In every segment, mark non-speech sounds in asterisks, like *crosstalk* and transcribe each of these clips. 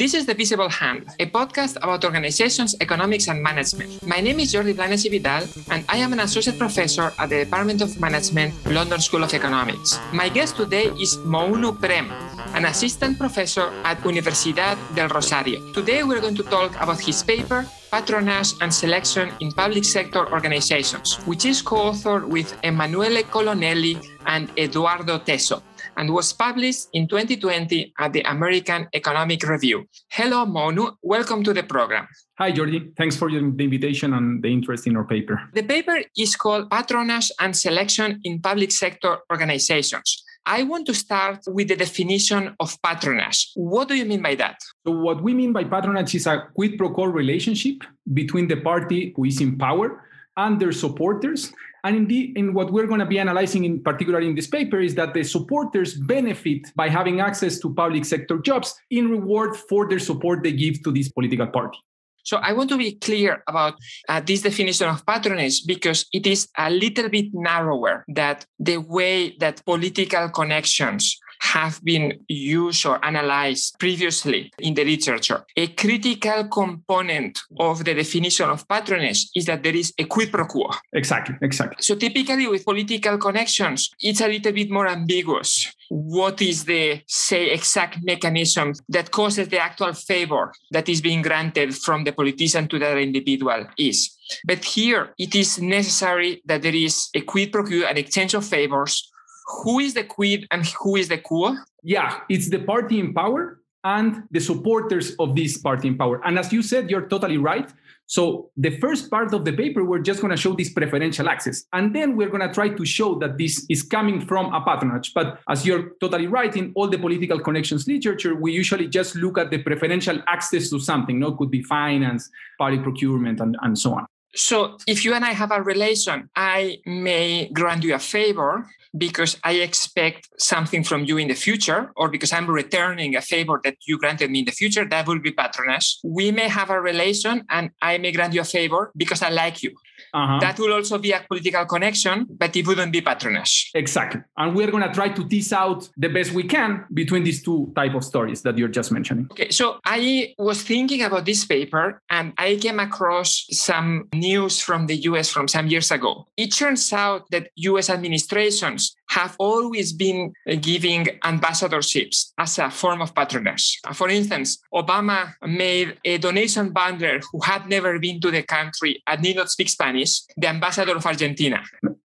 This is The Visible Hand, a podcast about organizations, economics, and management. My name is Jordi Blanes Vidal, and I am an associate professor at the Department of Management, London School of Economics. My guest today is Mounu Prem, an assistant professor at Universidad del Rosario. Today we're going to talk about his paper, Patronage and Selection in Public Sector Organizations, which is co-authored with Emanuele Colonnelli and Edoardo Teso and was published in 2020 at the American Economic Review. Hello, Mounu. Welcome to the program. Hi, Jordi. Thanks for the invitation and the interest in our paper. The paper is called Patronage and Selection in Public Sector Organizations. I want to start with the definition of patronage. What do you mean by that? So, what we mean by patronage is a quid pro quo relationship between the party who is in power and their supporters and in, in what we're going to be analyzing in particular in this paper is that the supporters benefit by having access to public sector jobs in reward for their support they give to this political party. So I want to be clear about uh, this definition of patronage because it is a little bit narrower that the way that political connections have been used or analyzed previously in the literature. A critical component of the definition of patronage is that there is a quid pro quo. Exactly, exactly. So typically with political connections, it's a little bit more ambiguous. What is the, say, exact mechanism that causes the actual favor that is being granted from the politician to the individual is? But here, it is necessary that there is a quid pro quo, an exchange of favors who is the quid and who is the quo? Yeah, it's the party in power and the supporters of this party in power. And as you said, you're totally right. So the first part of the paper, we're just going to show this preferential access. And then we're going to try to show that this is coming from a patronage. But as you're totally right, in all the political connections literature, we usually just look at the preferential access to something. No, it could be finance, public procurement, and, and so on. So if you and I have a relation, I may grant you a favor because I expect something from you in the future, or because I'm returning a favor that you granted me in the future, that will be patronage. We may have a relation and I may grant you a favor because I like you. Uh-huh. That will also be a political connection, but it wouldn't be patronage. Exactly. And we're going to try to tease out the best we can between these two type of stories that you're just mentioning. Okay. So I was thinking about this paper and I came across some news from the US from some years ago. It turns out that US administrations have always been giving ambassadorships as a form of patronage. For instance, Obama made a donation bundler who had never been to the country and did not speak Spanish the ambassador of Argentina.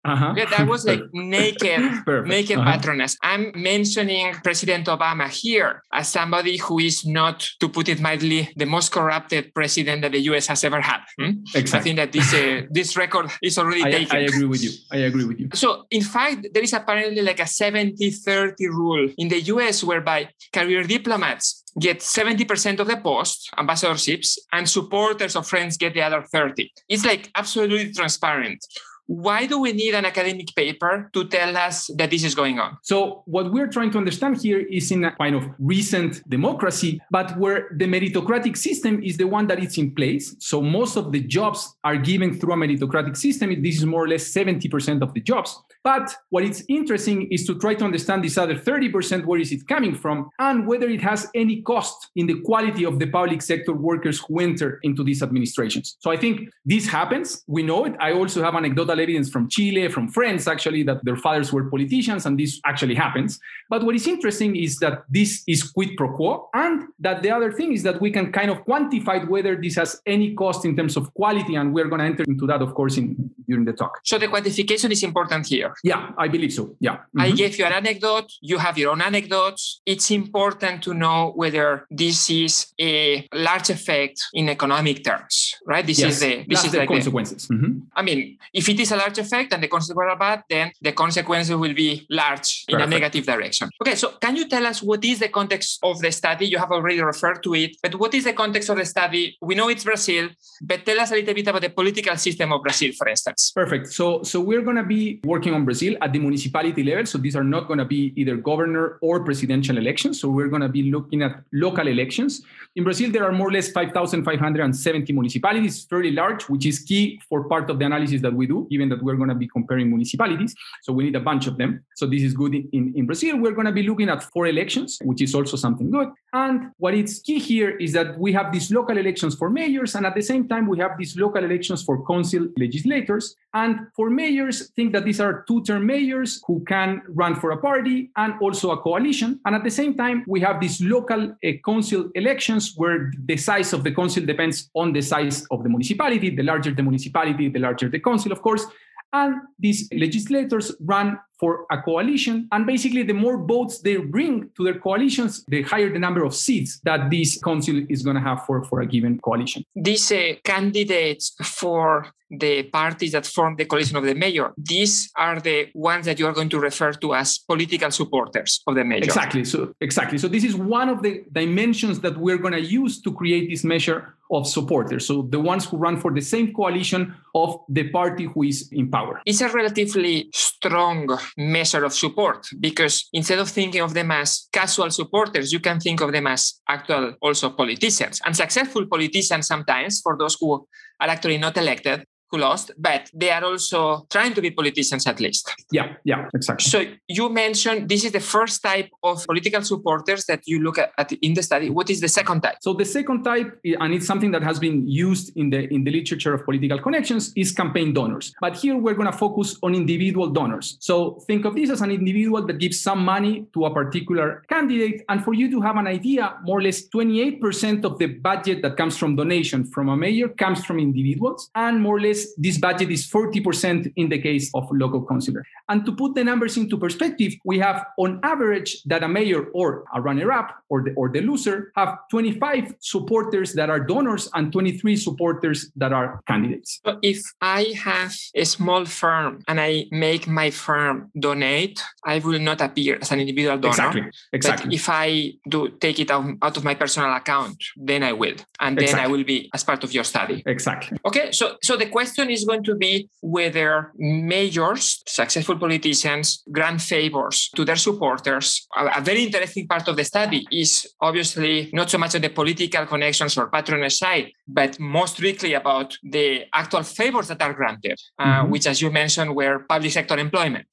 Uh-huh. Yeah, that was like naked, *laughs* naked uh-huh. patronage. I'm mentioning President Obama here as somebody who is not, to put it mildly, the most corrupted president that the U.S. has ever had. Hmm? Exactly. I think that this uh, *laughs* this record is already I, taken. I agree with you. I agree with you. So, in fact, there is apparently like a 70-30 rule in the U.S. whereby career diplomats get 70% of the post, ambassadorships, and supporters of friends get the other 30. It's like absolutely transparent why do we need an academic paper to tell us that this is going on? So, what we're trying to understand here is in a kind of recent democracy, but where the meritocratic system is the one that is in place. So, most of the jobs are given through a meritocratic system. This is more or less 70% of the jobs. But what is interesting is to try to understand this other 30%, where is it coming from, and whether it has any cost in the quality of the public sector workers who enter into these administrations. So I think this happens. We know it. I also have anecdotal evidence from Chile, from friends actually, that their fathers were politicians, and this actually happens. But what is interesting is that this is quid pro quo, and that the other thing is that we can kind of quantify whether this has any cost in terms of quality, and we're going to enter into that, of course, in during the talk. So the quantification is important here. Yeah, I believe so. Yeah. Mm-hmm. I gave you an anecdote. You have your own anecdotes. It's important to know whether this is a large effect in economic terms, right? This yes. is the this That's is the like consequences. The, mm-hmm. I mean, if it is a large effect and the consequences are bad, then the consequences will be large in Perfect. a negative direction. Okay, so can you tell us what is the context of the study? You have already referred to it, but what is the context of the study? We know it's Brazil, but tell us a little bit about the political system of Brazil, for instance. Perfect. So so we're going to be working on Brazil at the municipality level. So these are not going to be either governor or presidential elections. So we're going to be looking at local elections. In Brazil, there are more or less 5,570 municipalities, fairly large, which is key for part of the analysis that we do, given that we're going to be comparing municipalities. So we need a bunch of them. So this is good in, in Brazil. We're going to be looking at four elections, which is also something good. And what is key here is that we have these local elections for mayors, and at the same time, we have these local elections for council legislators. And for mayors, think that these are two term mayors who can run for a party and also a coalition. And at the same time, we have these local uh, council elections where the size of the council depends on the size of the municipality. The larger the municipality, the larger the council, of course. And these legislators run for a coalition. And basically, the more votes they bring to their coalitions, the higher the number of seats that this council is going to have for, for a given coalition. These uh, candidates for the parties that form the coalition of the mayor, these are the ones that you are going to refer to as political supporters of the mayor. Exactly. So exactly. So this is one of the dimensions that we're going to use to create this measure of supporters. So the ones who run for the same coalition of the party who is in power. It's a relatively strong measure of support because instead of thinking of them as casual supporters, you can think of them as actual also politicians and successful politicians sometimes for those who are actually not elected who lost, but they are also trying to be politicians at least. Yeah, yeah, exactly. So you mentioned this is the first type of political supporters that you look at, at in the study. What is the second type? So the second type, eh, and it's something that has been used in the in the literature of political connections, is campaign donors. But here we're going to focus on individual donors. So think of this as an individual that gives some money to a particular candidate, and for you to have an idea, more or less 28% of the budget that comes from donation from a mayor comes from individuals, and more or less this budget is 40% in the case of local councillor. And to put the numbers into perspective, we have on average that a mayor or a runner-up or the, or the loser have 25 supporters that are donors and 23 supporters that are candidates. So if I have a small firm and I make my firm donate, I will not appear as an individual donor. Exactly. Exactly. But if I do take it out, out of my personal account, then I will. And then exactly. I will be as part of your study. Exactly. Okay. So so the question question is going to be whether mayors, successful politicians, grant favors to their supporters. A, a, very interesting part of the study is obviously not so much on the political connections or patronage side, but more strictly about the actual favors that are granted, uh, mm-hmm. which, as you mentioned, were public sector employment.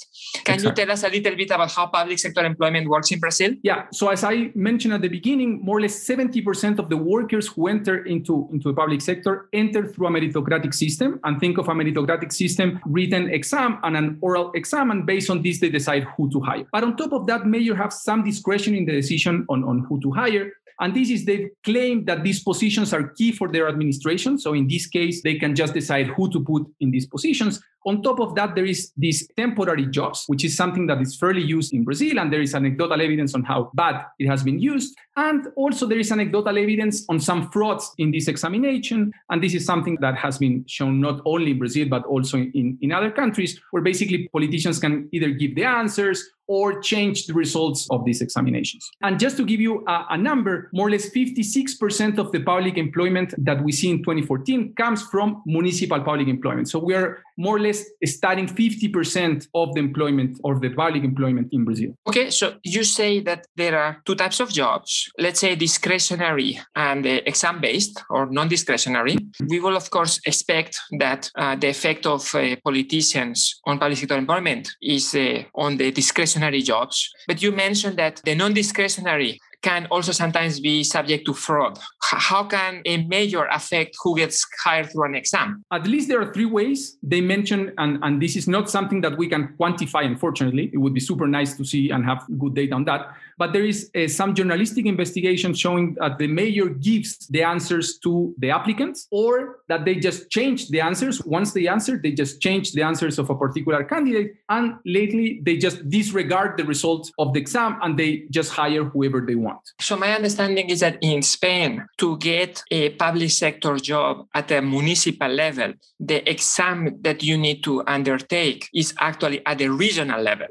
Can exactly. you tell us a little bit about how public sector employment works in Brazil? Yeah. So as I mentioned at the beginning, more or less 70% of the workers who enter into, into the public sector enter through a meritocratic system and think of a meritocratic system, written exam and an oral exam, and based on this, they decide who to hire. But on top of that, mayor have some discretion in the decision on, on who to hire. And this is they claim that these positions are key for their administration. So in this case, they can just decide who to put in these positions. On top of that, there is these temporary jobs, which is something that is fairly used in Brazil, and there is anecdotal evidence on how bad it has been used. And also, there is anecdotal evidence on some frauds in this examination. And this is something that has been shown not only in Brazil, but also in, in other countries, where basically politicians can either give the answers or change the results of these examinations. And just to give you a, a, number, more or less 56% of the public employment that we see in 2014 comes from municipal public employment. So we are more or less studying 50% of the employment or the public employment in Brazil. Okay, so you say that there are two types of jobs, let's say discretionary and uh, exam based or non discretionary. We will, of course, expect that uh, the effect of uh, politicians on public sector employment is uh, on the discretionary jobs. But you mentioned that the non discretionary can also sometimes be subject to fraud. How can a mayor affect who gets hired through an exam? At least there are three ways they mention, and, and this is not something that we can quantify, unfortunately. It would be super nice to see and have good data on that. But there is uh, some journalistic investigation showing that the mayor gives the answers to the applicants or that they just change the answers. Once they answer, they just change the answers of a particular candidate. And lately, they just disregard the results of the exam and they just hire whoever they want. So, my understanding is that in Spain, to get a public sector job at a municipal level, the exam that you need to undertake is actually at the regional level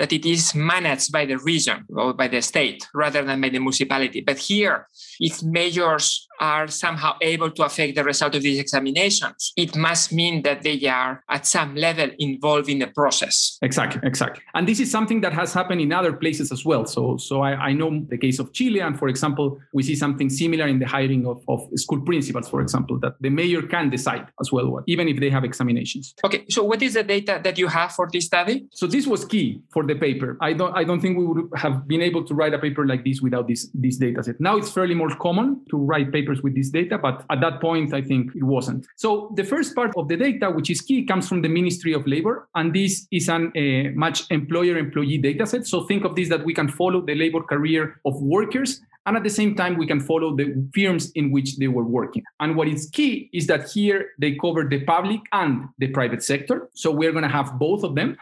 that it is managed by the region or by the state rather than by the municipality. But here, if mayors are somehow able to affect the result of these examinations, it must mean that they are at some level involved in the process. Exactly, exactly. And this is something that has happened in other places as well. So, so I, I know the case of Chile, and for example, we see something similar in the hiring of, of school principals, for example, that the mayor can decide as well, what, even if they have examinations. Okay, so what is the data that you have for this study? So this was key for the paper. I don't I don't think we would have been able to write a paper like this without this this data set. Now it's fairly more common to write papers with this data, but at that point I think it wasn't. So the first part of the data, which is key, comes from the Ministry of Labor, and this is an uh, much employer-employee data set. So think of this that we can follow the labor career of workers and at the same time we can follow the firms in which they were working and what is key is that here they cover the public and the private sector so we're going to have both of them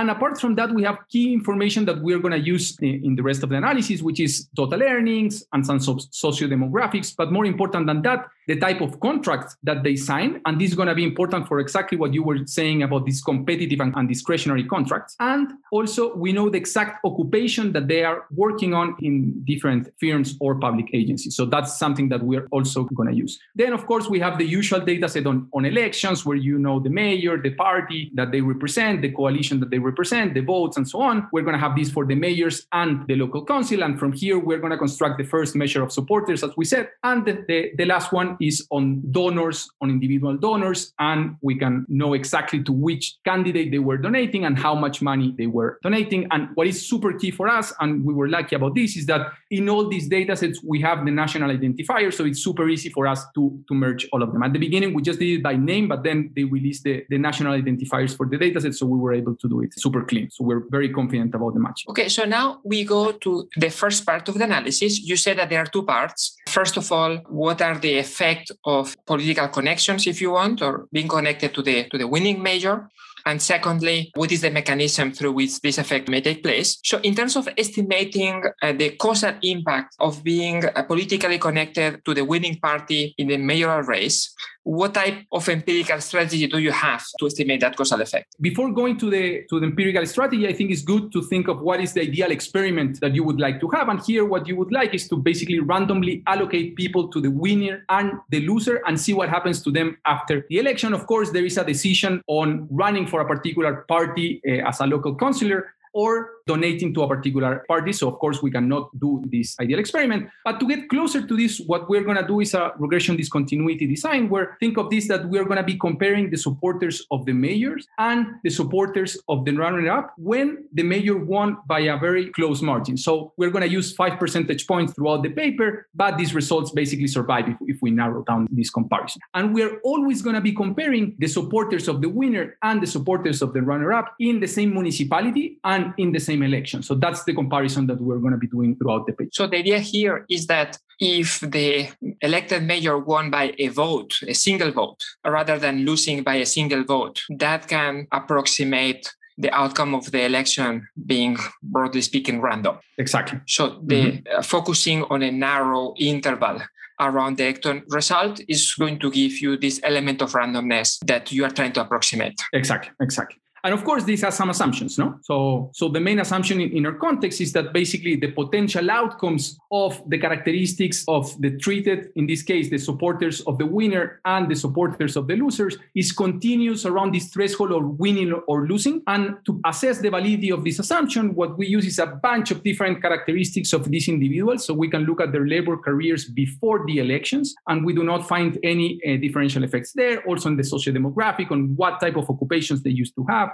and apart from that, we have key information that we're going to use in the rest of the analysis, which is total earnings and some socio-demographics. But more important than that, the type of contract that they sign. And this is going to be important for exactly what you were saying about these competitive and, and, discretionary contracts. And also, we know the exact occupation that they are working on in different firms or public agencies. So that's something that we're also going to use. Then, of course, we have the usual data set on, on elections where you know the mayor, the party that they represent, the coalition that they represent, the votes, and so on. We're going to have this for the mayors and the local council. And from here, we're going to construct the first measure of supporters, as we said. And the, the, the last one is on donors, on individual donors, and we can know exactly to which candidate they were donating and how much money they were donating. And what is super key for us, and we were lucky about this, is that in all these data sets, we have the national identifier. So it's super easy for us to, to merge all of them. At the beginning, we just did it by name, but then they released the, the national identifiers for the data set. So we were able to do it super clean. So we're very confident about the match. Okay, so now we go to the first part of the analysis. You said that there are two parts. First of all, what are the effect of political connections, if you want, or being connected to the to the winning major. And secondly, what is the mechanism through which this effect may take place? So, in terms of estimating uh, the causal impact of being uh, politically connected to the winning party in the mayoral race, what type of empirical strategy do you have to estimate that causal effect? Before going to the to the empirical strategy, I think it's good to think of what is the ideal experiment that you would like to have. And here, what you would like is to basically randomly allocate people to the winner and the loser and see what happens to them after the election. Of course, there is a decision on running for a particular party uh, as a local councillor or donating to a particular party. So, of course, we cannot do this ideal experiment. But to get closer to this, what we're going to do is a regression discontinuity design, where think of this that we're going to be comparing the supporters of the mayors and the supporters of the runner up when the mayor won by a very close margin. So, we're going to use five percentage points throughout the paper, but these results basically survive if, if we narrow down this comparison. And we're always going to be comparing the supporters of the winner and the supporters of the runner up in the same municipality and in the same same election. So that's the comparison that we're going to be doing throughout the page. So the idea here is that if the elected mayor won by a vote, a single vote, rather than losing by a single vote, that can approximate the outcome of the election being broadly speaking random exactly so the mm-hmm. uh, focusing on a narrow interval around the election result is going to give you this element of randomness that you are trying to approximate exactly exactly and of course, these has some assumptions, no? So, so the main assumption in, in our context is that basically the potential outcomes of the characteristics of the treated, in this case, the supporters of the winner and the supporters of the losers, is continuous around this threshold of winning or losing. And to assess the validity of this assumption, what we use is a bunch of different characteristics of these individuals. So we can look at their labor careers before the elections, and we do not find any uh, differential effects there. Also, in the socio-demographic, on what type of occupations they used to have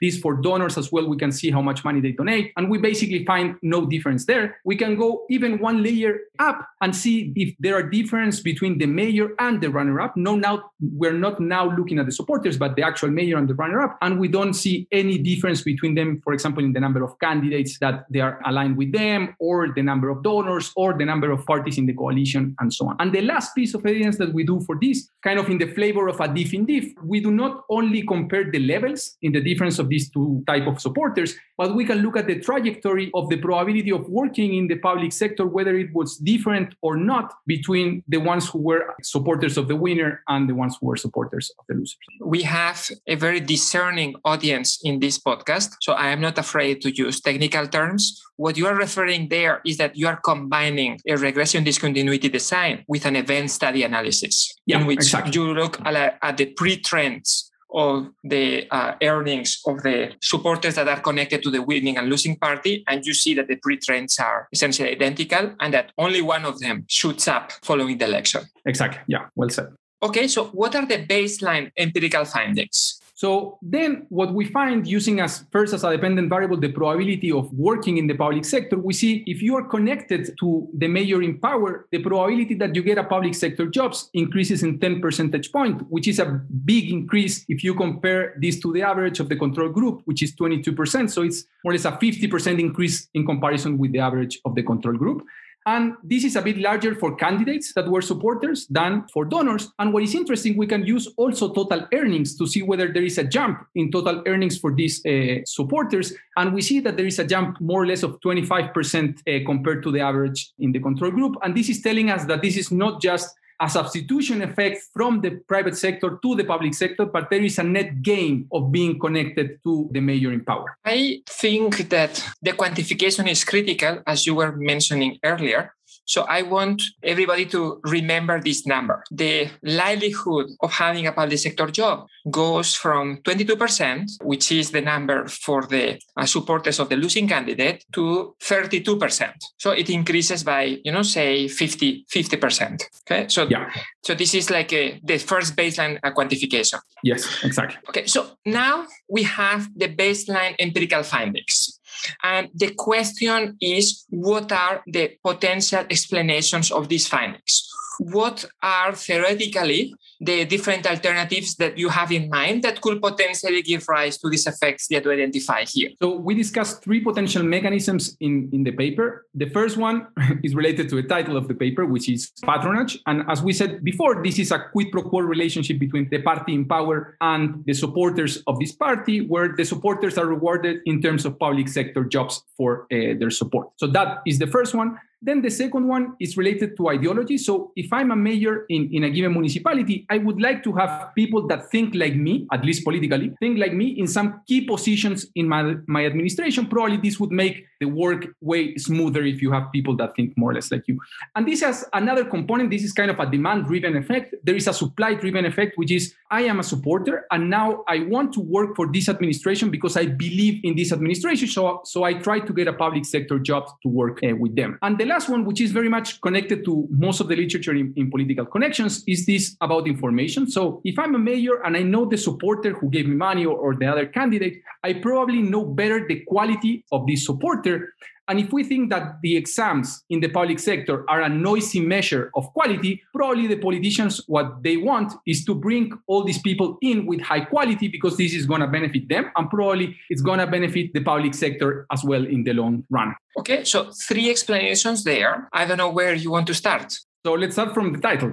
this for donors as well. We can see how much money they donate. And we basically find no difference there. We can go even one layer up and see if there are difference between the mayor and the runner-up. No, now we're not now looking at the supporters, but the actual mayor and the runner-up. And we don't see any difference between them, for example, in the number of candidates that they are aligned with them, or the number of donors, or the number of parties in the coalition, and so on. And the last piece of evidence that we do for this, kind of in the flavor of a diff in diff, we do not only compare the levels in the difference of these two type of supporters, but we can look at the trajectory of the probability of working in the public sector, whether it was different or not between the ones who were supporters of the winner and the ones who were supporters of the losers. We have a very discerning audience in this podcast, so I am not afraid to use technical terms. What you are referring there is that you are combining a regression discontinuity design with an event study analysis, yeah, in which exactly. you look at, at the pre-trends of the uh, earnings of the supporters that are connected to the winning and losing party, and you see that the pre-trends are essentially identical, and that only one of them shoots up following the election. Exactly. Yeah. Well said. Okay. So, what are the baseline empirical findings? So then what we find using as first as a dependent variable the probability of working in the public sector, we see if you are connected to the mayor in power, the probability that you get a public sector jobs increases in 10 percentage point, which is a big increase if you compare this to the average of the control group, which is 22%. So it's more or less a 50% increase in comparison with the average of the control group. And this is a bit larger for candidates that were supporters than for donors. And what is interesting, we can use also total earnings to see whether there is a jump in total earnings for these uh, supporters. And we see that there is a jump more or less of 25% uh, compared to the average in the control group. And this is telling us that this is not just a substitution effect from the private sector to the public sector, but there is a net gain of being connected to the mayor in power. I think that the quantification is critical, as you were mentioning earlier, so I want everybody to remember this number. The likelihood of having a public sector job goes from 22%, which is the number for the uh, supporters of the losing candidate, to 32%. So it increases by, you know, say 50, 50%. Okay. So, yeah. so this is like a, the first baseline quantification. Yes, exactly. Okay. So now we have the baseline empirical findings. And the question is what are the potential explanations of these findings? What are theoretically the different alternatives that you have in mind that could potentially give rise to these effects that you identify here? So we discussed three potential mechanisms in, in the paper. The first one *laughs* is related to the title of the paper, which is patronage. And as we said before, this is a quid pro quo relationship between the party in power and the supporters of this party, where the supporters are rewarded in terms of public sector jobs for uh, their support. So that is the first one. Then the second one is related to ideology. So if I'm a mayor in, in a given municipality, I would like to have people that think like me, at least politically, think like me in some key positions in my, my administration. Probably this would make the work way smoother if you have people that think more or less like you. And this has another component. This is kind of a demand driven effect. There is a supply driven effect, which is I am a supporter and now I want to work for this administration because I believe in this administration. So, so I try to get a public sector job to work uh, with them. And the last one, which is very much connected to most of the literature in, in, political connections, is this about information. So if I'm a mayor and I know the supporter who gave me money or, or the other candidate, I probably know better the quality of this supporter and if we think that the exams in the public sector are a noisy measure of quality, probably the politicians, what they want is to bring all these people in with high quality because this is going to benefit them and probably it's going to benefit the public sector as well in the long run. Okay, so three explanations there. I don't know where you want to start. So let's start from the title,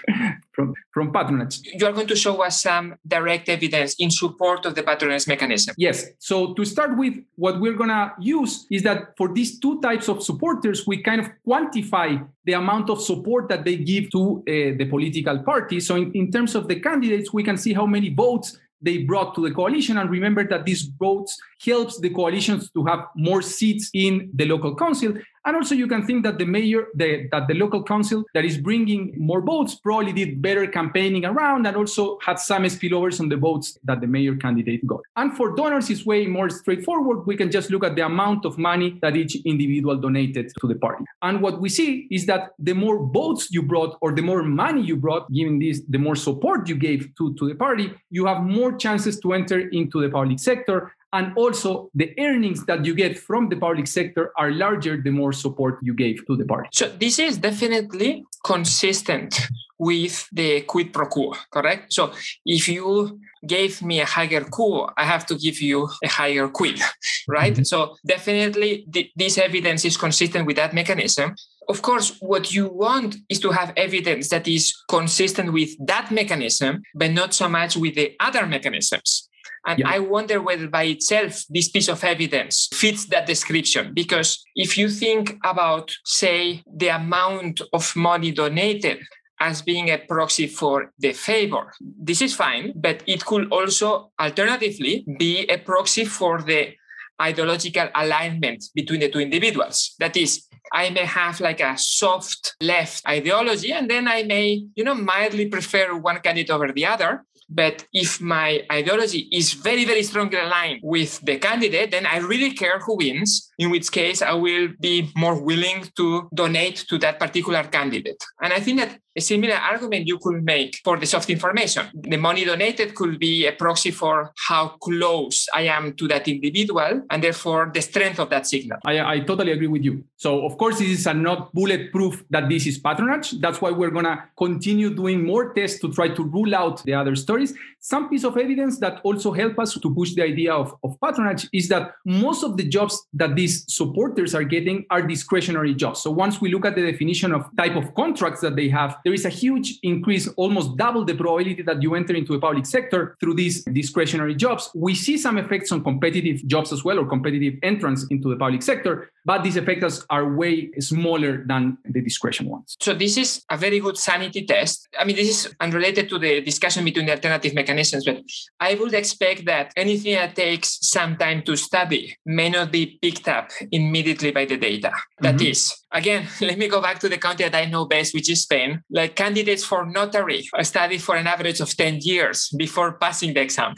*laughs* from, from patronage. You are going to show us some direct evidence in support of the patronage mechanism. Yes. So to start with, what we're going to use is that for these two types of supporters, we kind of quantify the amount of support that they give to uh, the political party. So in, in terms of the candidates, we can see how many votes they brought to the coalition. And remember that these votes helps the coalitions to have more seats in the local council. And also, you can think that the mayor, the, that the local council that is bringing more votes probably did better campaigning around and also had some spillovers on the votes that the mayor candidate got. And for donors, it's way more straightforward. We can just look at the amount of money that each individual donated to the party. And what we see is that the more votes you brought or the more money you brought, given this, the more support you gave to, to the party, you have more chances to enter into the public sector and also the earnings that you get from the public sector are larger the more support you gave to the party. So this is definitely consistent with the quid pro quo, correct? So if you gave me a higher quo, I have to give you a higher quid, *laughs* right? Mm-hmm. So definitely th- this evidence is consistent with that mechanism. Of course, what you want is to have evidence that is consistent with that mechanism, but not so much with the other mechanisms. And yeah. I wonder whether by itself this piece of evidence fits that description. Because if you think about, say, the amount of money donated as being a proxy for the favor, this is fine, but it could also alternatively be a proxy for the ideological alignment between the two individuals. That is, I may have like a soft left ideology, and then I may, you know, mildly prefer one candidate over the other. But if my ideology is very, very strongly aligned with the candidate, then I really care who wins, in which case I will be more willing to donate to that particular candidate. And I think that a similar argument you could make for the soft information. The money donated could be a proxy for how close I am to that individual and therefore the strength of that signal. I, I totally agree with you. So, of course, this is not bulletproof that this is patronage. That's why we're going to continue doing more tests to try to rule out the other stories. Some piece of evidence that also help us to push the idea of, of patronage is that most of the jobs that these supporters are getting are discretionary jobs. So once we look at the definition of type of contracts that they have, there is a huge increase, almost double the probability that you enter into a public sector through these discretionary jobs. We see some effects on competitive jobs as well or competitive entrance into the public sector, but these effects are way smaller than the discretion ones. So this is a very good sanity test. I mean, this is unrelated to the discussion between the alternative mechanisms, but I would expect that anything that takes some time to study may not be picked up immediately by the data. That mm-hmm. is, again, *laughs* let me go back to the country that I know best, which is Spain. Like candidates for notary study for an average of 10 years before passing the exam.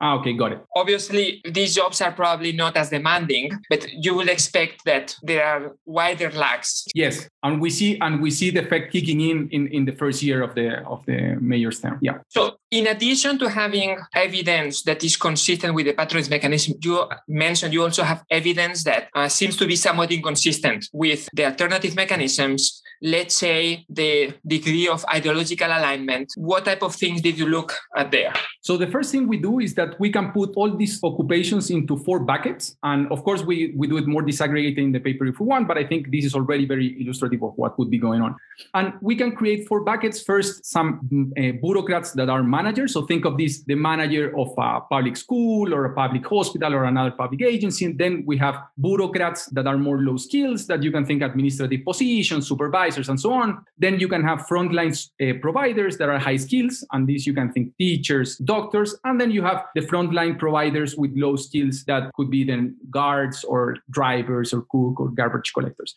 Ah, okay, got it. Obviously, these jobs are probably not as demanding, but you will expect that there are wider lags. Yes, and we see and we see the effect kicking in in, in the first year of the of the mayor's term. Yeah. So in addition to having evidence that is consistent with the patronage mechanism, you mentioned you also have evidence that uh, seems to be somewhat inconsistent with the alternative mechanisms let's say the degree of ideological alignment what type of things did you look at there? So the first thing we do is that we can put all these occupations into four buckets. And of course we, we do it more disaggregated in the paper if we want but i think this is already very illustrative of what would be going on. And we can create four buckets. First some uh, bureaucrats that are managers. So think of this the manager of a public school or a public hospital or another public agency. And then we have bureaucrats that are more low skills that you can think administrative positions supervisors and so on. Then you can have frontline uh, providers that are high skills, and these you can think teachers, doctors, and then you have the frontline providers with low skills that could be then guards or drivers or cook or garbage collectors.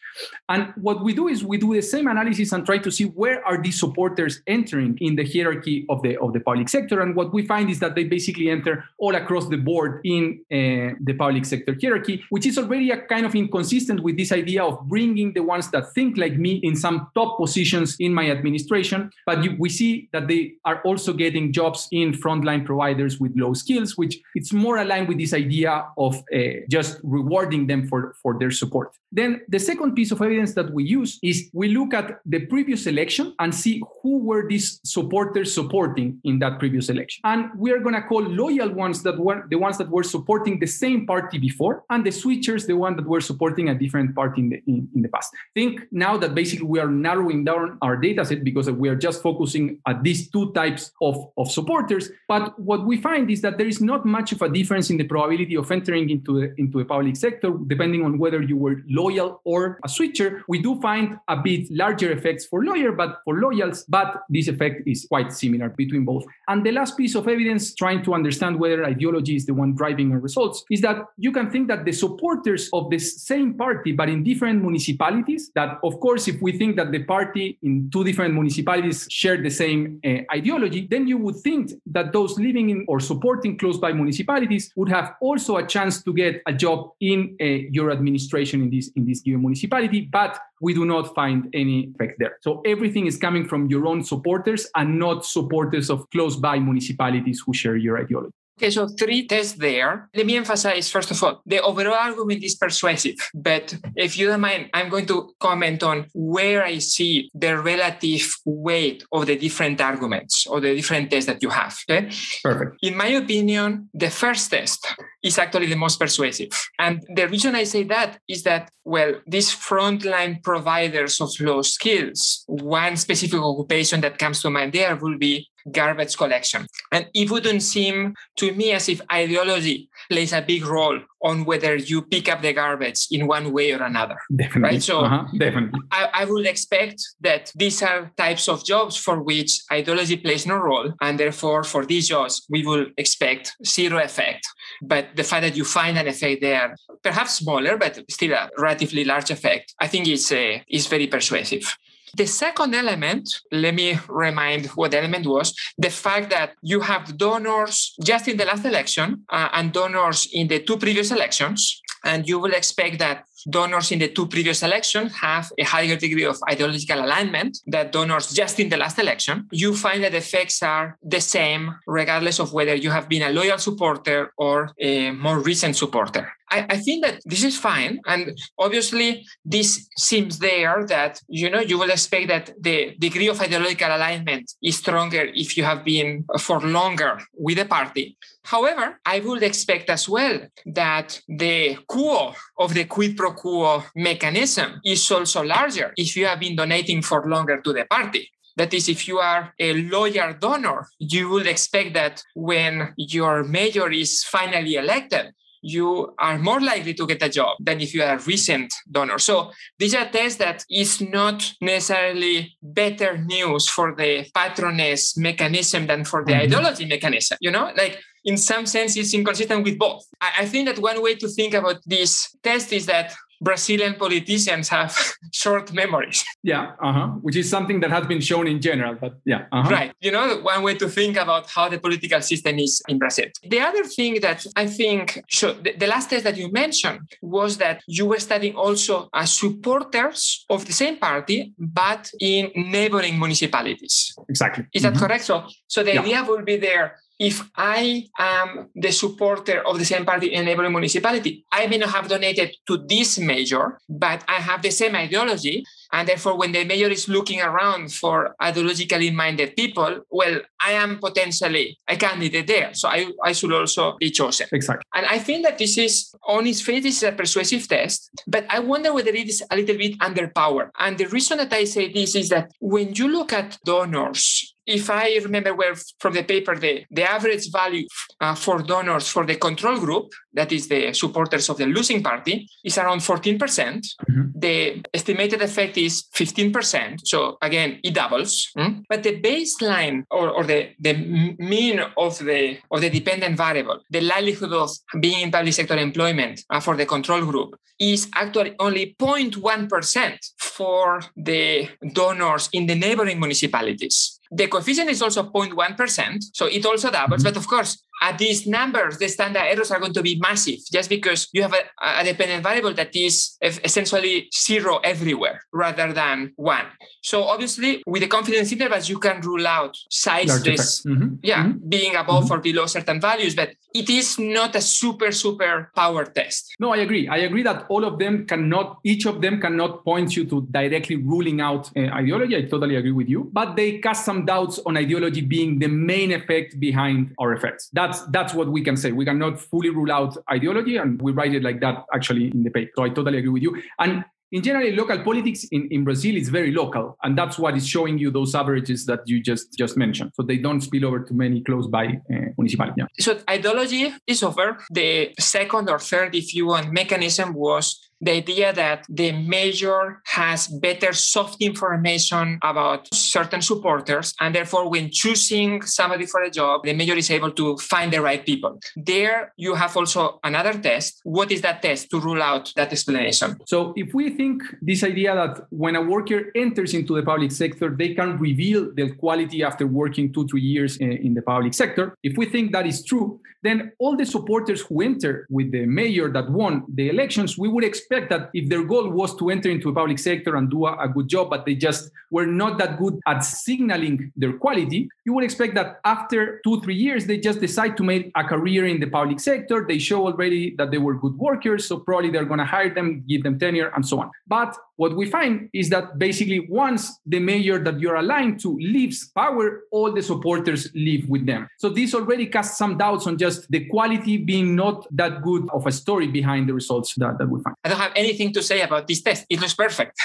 And what we do is we do the same analysis and try to see where are these supporters entering in the hierarchy of the of the public sector. And what we find is that they basically enter all across the board in uh, the public sector hierarchy, which is already a kind of inconsistent with this idea of bringing the ones that think like me in some top positions in my administration, but you, we see that they are also getting jobs in frontline providers with low skills, which it's more aligned with this idea of uh, just rewarding them for, for their support. Then the second piece of evidence that we use is we look at the previous election and see who were these supporters supporting in that previous election. And we are going to call loyal ones that were the ones that were supporting the same party before, and the switchers the one that were supporting a different party in the in, in the past. Think now that basically we are narrowing down our data set because we are just focusing at these two types of, of supporters. But what we find is that there is not much of a difference in the probability of entering into a, into a public sector, depending on whether you were loyal or a switcher. We do find a bit larger effects for lawyer, but for loyals, but this effect is quite similar between both. And the last piece of evidence trying to understand whether ideology is the one driving our results is that you can think that the supporters of the same party, but in different municipalities, that of course, if we think that the party in two different municipalities share the same uh, ideology, then you would think that those living in or supporting close by municipalities would have also a chance to get a job in uh, your administration in this in this given municipality. But we do not find any effect there. So everything is coming from your own supporters and not supporters of close by municipalities who share your ideology. Okay, so three tests there. Let me emphasize, first of all, the overall argument is persuasive. But if you don't mind, I'm going to comment on where I see the relative weight of the different arguments or the different tests that you have. Okay. Perfect. In my opinion, the first test is actually the most persuasive. And the reason I say that is that, well, these frontline providers of low skills, one specific occupation that comes to mind there will be garbage collection. And it wouldn't seem to me as if ideology plays a big role on whether you pick up the garbage in one way or another. Definitely. Right. So uh-huh. definitely. I, I would expect that these are types of jobs for which ideology plays no role. And therefore, for these jobs, we will expect zero effect. But the fact that you find an effect there, perhaps smaller, but still a relatively large effect, I think is, uh, is very persuasive. The second element, let me remind what the element was the fact that you have donors just in the last election uh, and donors in the two previous elections. And you will expect that donors in the two previous elections have a higher degree of ideological alignment than donors just in the last election, you find that the effects are the same regardless of whether you have been a loyal supporter or a more recent supporter. I, think that this is fine. And obviously, this seems there that, you know, you will expect that the degree of ideological alignment is stronger if you have been for longer with the party. However, I would expect as well that the quo of the quid pro quo mechanism is also larger if you have been donating for longer to the party. That is, if you are a loyal donor, you would expect that when your mayor is finally elected, you are more likely to get a job than if you are a recent donor. So these are tests that is not necessarily better news for the patronage mechanism than for the mm-hmm. ideology mechanism. You know, like in some sense, it's inconsistent with both. I, I think that one way to think about this test is that Brazilian politicians have *laughs* short memories. Yeah, uh-huh. which is something that has been shown in general. But yeah, uh-huh. right. You know, one way to think about how the political system is in Brazil. The other thing that I think, so the, the last test that you mentioned was that you were studying also as supporters of the same party, but in neighboring municipalities. Exactly. Is that mm-hmm. correct? So, so the yeah. idea will be there if I am the supporter of the same party in a neighboring municipality, I may not have donated to this major, but I have the same ideology. And therefore, when the mayor is looking around for ideologically minded people, well, I am potentially a candidate there. So I, I should also be chosen. Exactly. And I think that this is, on its face, this is a persuasive test, but I wonder whether it is a little bit underpowered. And the reason that I say this is that when you look at donors if I remember well from the paper, the, the average value uh, for donors for the control group, that is the supporters of the losing party, is around 14%. percent mm hmm The estimated effect is 15%. So again, it doubles. Mm? But the baseline or, or the, the mean of the, of the dependent variable, the likelihood of being in public sector employment uh, for the control group is actually only 0.1% for the donors in the neighboring municipalities. The coefficient is also 0.1%, so it also doubles. Mm-hmm. But of course, at these numbers, the standard errors are going to be massive just because you have a, a dependent variable that is essentially zero everywhere rather than one. So obviously, with the confidence intervals, you can rule out size mm-hmm. yeah, mm-hmm. being above mm-hmm. or below certain values, but it is not a super, super power test. No, I agree. I agree that all of them cannot, each of them cannot point you to directly ruling out uh, ideology. I totally agree with you, but they cast some doubts on ideology being the main effect behind our effects. That that's that's what we can say. We cannot fully rule out ideology, and we write it like that actually in the paper. So I totally agree with you. And in general, local politics in, in Brazil is very local, and that's what is showing you those averages that you just just mentioned. So they don't spill over to many close by uh, municipalities. Yeah. So ideology is over. The second or third, if you want, mechanism was the idea that the major has better soft information about certain supporters and therefore when choosing somebody for a job the major is able to find the right people. There you have also another test. What is that test to rule out that explanation? So if we think this idea that when a worker enters into the public sector they can reveal their quality after working two three years eh, in the public sector if we think that is true then all the supporters who enter with the mayor that won the elections we would expect expect that if their goal was to enter into a public sector and do a, a, good job, but they just were not that good at signaling their quality, you would expect that after two, three years, they just decide to make a career in the public sector. They show already that they were good workers, so probably they're going to hire them, give them tenure, and so on. But what we find is that basically once the mayor that you're aligned to leaves power, all the supporters leave with them. So this already casts some doubts on just the quality being not that good of a story behind the results that, that we find. I don't have anything to say about this test. It was perfect.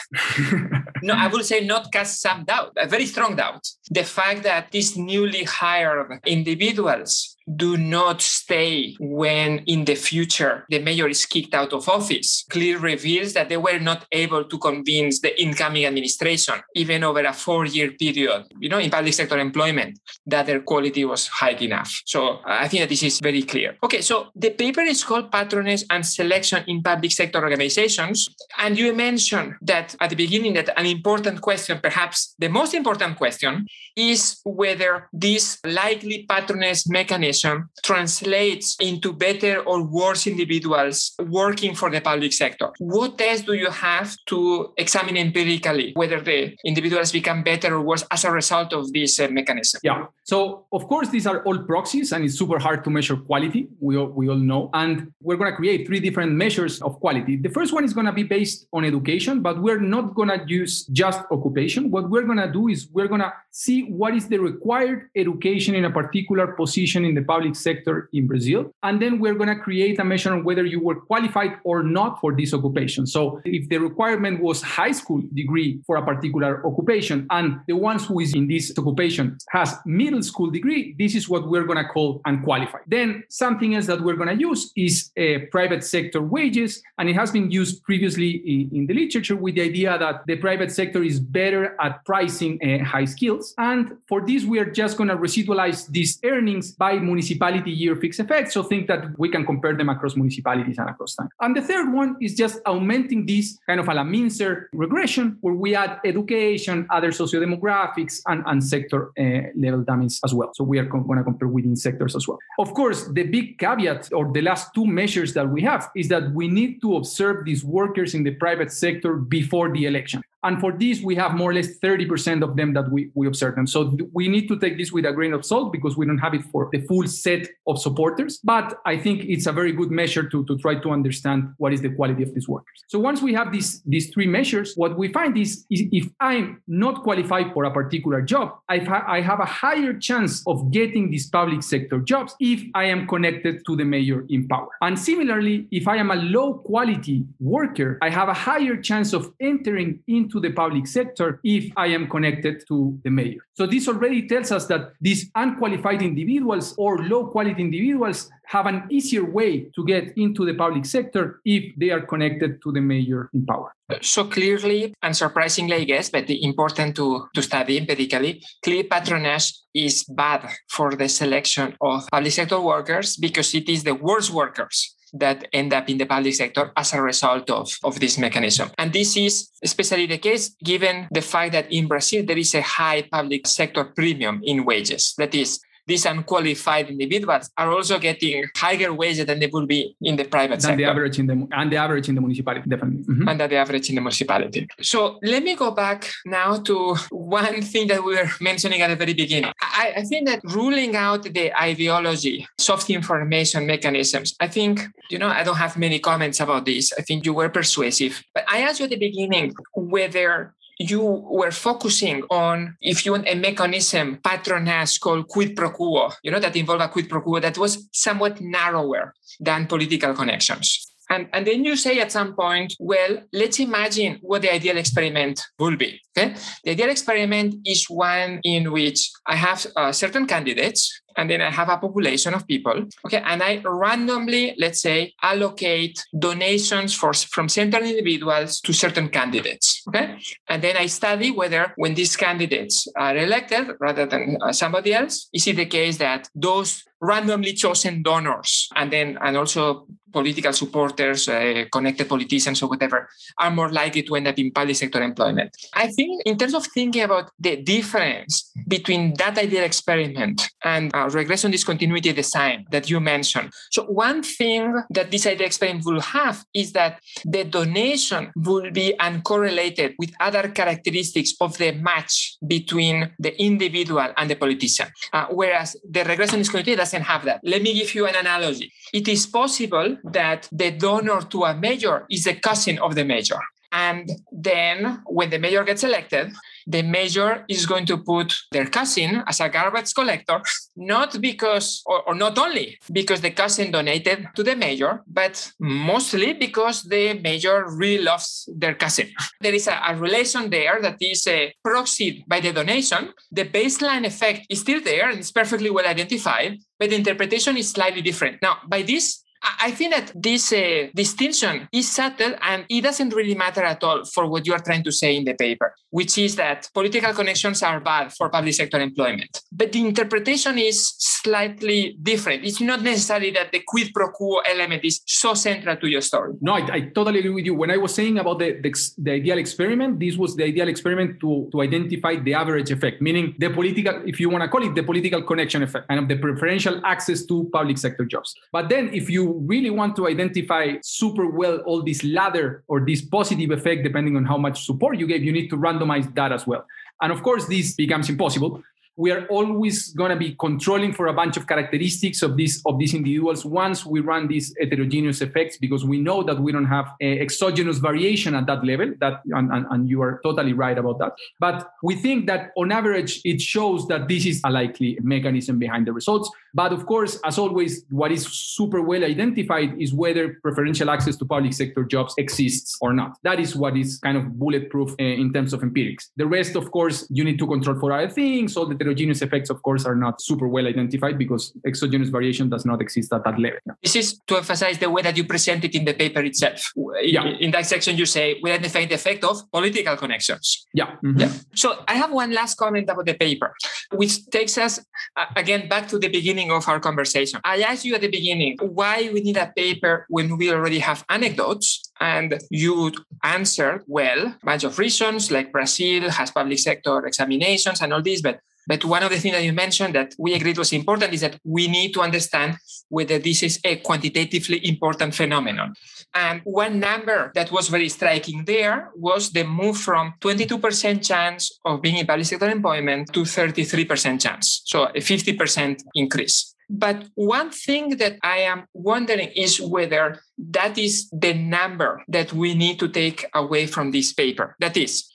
*laughs* no, I would say not cast some doubt, a very strong doubt. The fact that these newly hired individuals do not stay when in the future the mayor is kicked out of office clearly reveals that they were not able to convince the incoming administration, even over a four year period, you know, in public sector employment, that their quality was high enough. So uh, I think that this is very clear. Okay, so the paper is called Patronage and Selection in Public Sector Organizations. And you mentioned that at the beginning that an important question, perhaps the most important question, is whether this likely patronage mechanism translates into better or worse individuals working for the public sector. What tests do you have to examine empirically whether the individuals become better or worse as a result of this uh, mechanism? Yeah. So, of course, these are all proxies and it's super hard to measure quality. We all, we all know. And we're going to create three different measures of quality. The first one is going to be based on education, but we're not going to use just occupation. What we're going to do is we're going to see what is the required education in a particular position in the public sector in Brazil. And then we're going to create a measure on whether you were qualified or not for this occupation. So if the requirement was high school degree for a particular occupation and the ones who is in this occupation has middle school degree, this is what we're going to call unqualified. Then something else that we're going to use is uh, private sector wages. And it has been used previously in, in, the literature with the idea that the private sector is better at pricing uh, high skills. And for this, we are just going to residualize these earnings by municipality year fixed effect. So think that we can compare them across municipalities and across time. And the third one is just augmenting this kind of a Mincer regression where we add education, other sociodemographics, and, and sector uh, level dummies as well. So we are going to compare within sectors as well. Of course, the big caveat or the last two measures that we have is that we need to observe these workers in the private sector before the election. And for this, we have more or less 30% of them that we, we observe them. So we need to take this with a grain of salt because we don't have it for the full set of supporters. But I think it's a very good measure to, to try to understand what is the quality of these workers. So once we have these, these three measures, what we find is, is if I'm not qualified for a particular job, I've ha- I have a higher chance of getting these public sector jobs if I am connected to the mayor in power. And similarly, if I am a low quality worker, I have a higher chance of entering into to the public sector if I am connected to the mayor. So this already tells us that these unqualified individuals or low quality individuals have an easier way to get into the public sector if they are connected to the mayor in power. So clearly and surprisingly, I guess, but important to, to study empirically, clear patronage is bad for the selection of public sector workers because it is the worst workers that end up in the public sector as a result of, of this mechanism. And this is especially the case given the fact that in Brazil there is a high public sector premium in wages. That is, these unqualified individuals are also getting higher wages than they would be in the private than sector. the average in the and the average in the municipality, definitely. Mm-hmm. And the average in the municipality. So let me go back now to one thing that we were mentioning at the very beginning. I, I think that ruling out the ideology, soft information mechanisms, I think, you know, I don't have many comments about this. I think you were persuasive. But I asked you at the beginning whether you were focusing on, if you want, a mechanism patronage called quid pro quo, you know, that involved a quid pro quo that was somewhat narrower than political connections. And, and then you say at some point, well, let's imagine what the ideal experiment will be. Okay? The ideal experiment is one in which I have uh, certain candidates and then I have a population of people. Okay, and I randomly, let's say, allocate donations for, from certain individuals to certain candidates. Okay, and then I study whether when these candidates are elected rather than uh, somebody else, is it the case that those randomly chosen donors and then and also political supporters, uh, connected politicians or whatever, are more likely to end up in public sector employment. I think in terms of thinking about the difference between that ideal experiment and uh, regression discontinuity design that you mentioned. So one thing that this ideal experiment will have is that the donation will be uncorrelated with other characteristics of the match between the individual and the politician, uh, whereas the regression discontinuity doesn't have that. Let me give you an analogy. It is possible that the donor to a mayor is a cousin of the mayor. And then when the mayor gets elected, the mayor is going to put their cousin as a garbage collector, not because, or, or, not only because the cousin donated to the mayor, but mostly because the mayor really loves their cousin. There is a, a relation there that is uh, proxied by the donation. The baseline effect is still there and it's perfectly well identified, but the interpretation is slightly different. Now, by this, I think that this uh, distinction is subtle and it doesn't really matter at all for what you are trying to say in the paper, which is that political connections are bad for public sector employment. But the interpretation is slightly different. It's not necessarily that the quid pro quo element is so central to your story. No, I, I totally agree with you. When I was saying about the, the, the ideal experiment, this was the ideal experiment to, to identify the average effect, meaning the political, if you want to call it the political connection effect, and of the preferential access to public sector jobs. But then if you really want to identify super well all this ladder or this positive effect, depending on how much support you gave, you need to randomize that as well. And of course, this becomes impossible. We are always going to be controlling for a bunch of characteristics of these of these individuals once we run these heterogeneous effects because we know that we don't have eh, exogenous variation at that level that and, and, and, you are totally right about that. But we think that on average it shows that this is a likely mechanism behind the results but of course as always what is super well identified is whether preferential access to public sector jobs exists or not that is what is kind of bulletproof uh, in terms of empirics the rest of course you need to control for other things all the heterogeneous effects, of course, are not super well identified because exogenous variation does not exist at that level. This is to emphasize the way that you present it in the paper itself. Yeah. In that section, you say we identify the effect of political connections. Yeah. Mm-hmm. yeah. So I have one last comment about the paper, which takes us uh, again back to the beginning of our conversation. I asked you at the beginning why we need a paper when we already have anecdotes and you answered well a bunch of reasons like brazil has public sector examinations and all this but but one of the things that you mentioned that we agreed was important is that we need to understand whether this is a quantitatively important phenomenon. And one number that was very striking there was the move from 22% chance of being in public sector employment to 33% chance. So a 50% increase. But one thing that I am wondering is whether that is the number that we need to take away from this paper. That is,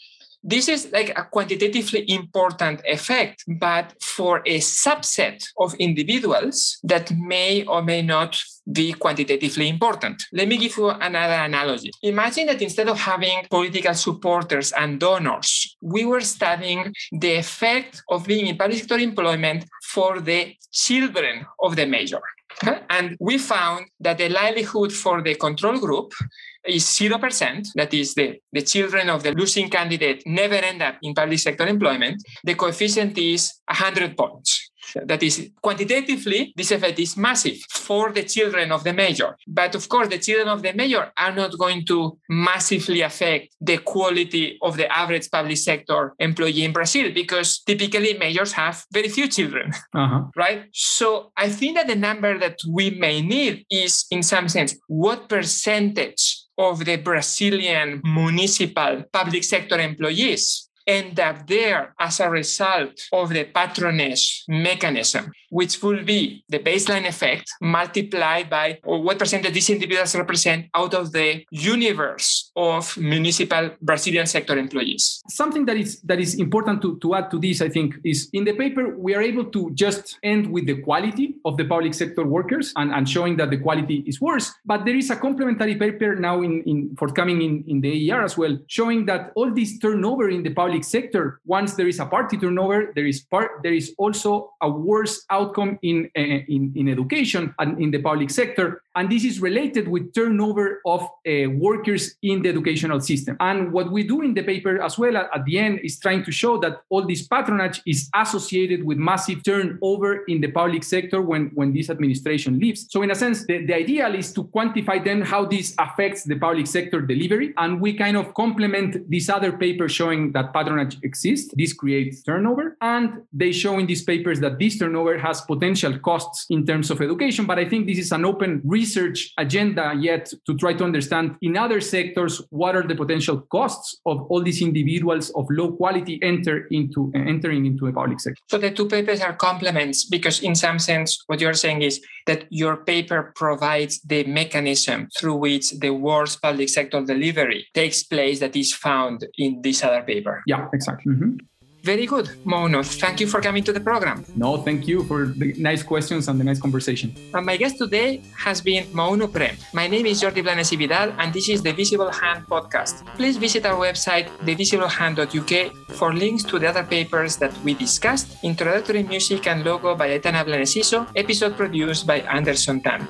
this is like a quantitatively important effect, but for a subset of individuals that may or may not be quantitatively important. Let me give you another analogy. Imagine that instead of having political supporters and donors, we were studying the effect of being in public sector employment for the children of the major. And we found that the likelihood for the control group is 0%, that is the, the children of the losing candidate never end up in public sector employment, the coefficient is 100 points. That is, quantitatively, this effect is massive for the children of the major. But of course, the children of the major are not going to massively affect the quality of the average public sector employee in Brazil because typically majors have very few children, uh-huh. *laughs* right? So I think that the number that we may need is, in some sense, what percentage of the Brazilian municipal public sector employees end up there as a result of the patronage mechanism, which will be the baseline effect multiplied by what percentage these individuals represent out of the universe of municipal Brazilian sector employees. Something that is that is important to, to add to this, I think, is in the paper we are able to just end with the quality of the public sector workers and, and showing that the quality is worse. But there is a complementary paper now in, in forthcoming in, in the AER as well, showing that all this turnover in the public public sector, once there is a party turnover, there is part there is also a worse outcome in, uh, in, in education and in the public sector. And this is related with turnover of uh, workers in the educational system. And what we do in the paper as well at, the end is trying to show that all this patronage is associated with massive turnover in the public sector when, when this administration leaves. So in a sense, the, the ideal is to quantify then how this affects the public sector delivery. And we kind of complement this other paper showing that patronage exists. This creates turnover. And they show in these papers that this turnover has potential costs in terms of education. But I think this is an open agenda yet to try to understand in other sectors what are the potential costs of all these individuals of low quality enter into uh, entering into a public sector. So the two papers are complements because in some sense what you're saying is that your paper provides the mechanism through which the worst public sector delivery takes place that is found in this other paper. Yeah, exactly. Mm-hmm. Very good, Mounu. Thank you for coming to the program. No, thank you for the nice questions and the nice conversation. And my guest today has been Mounu Prem. My name is Jordi Blanes Vidal, and this is the Visible Hand podcast. Please visit our website, thevisiblehand.uk, for links to the other papers that we discussed, introductory music and logo by Aitana Blanesiso, episode produced by Anderson Tan.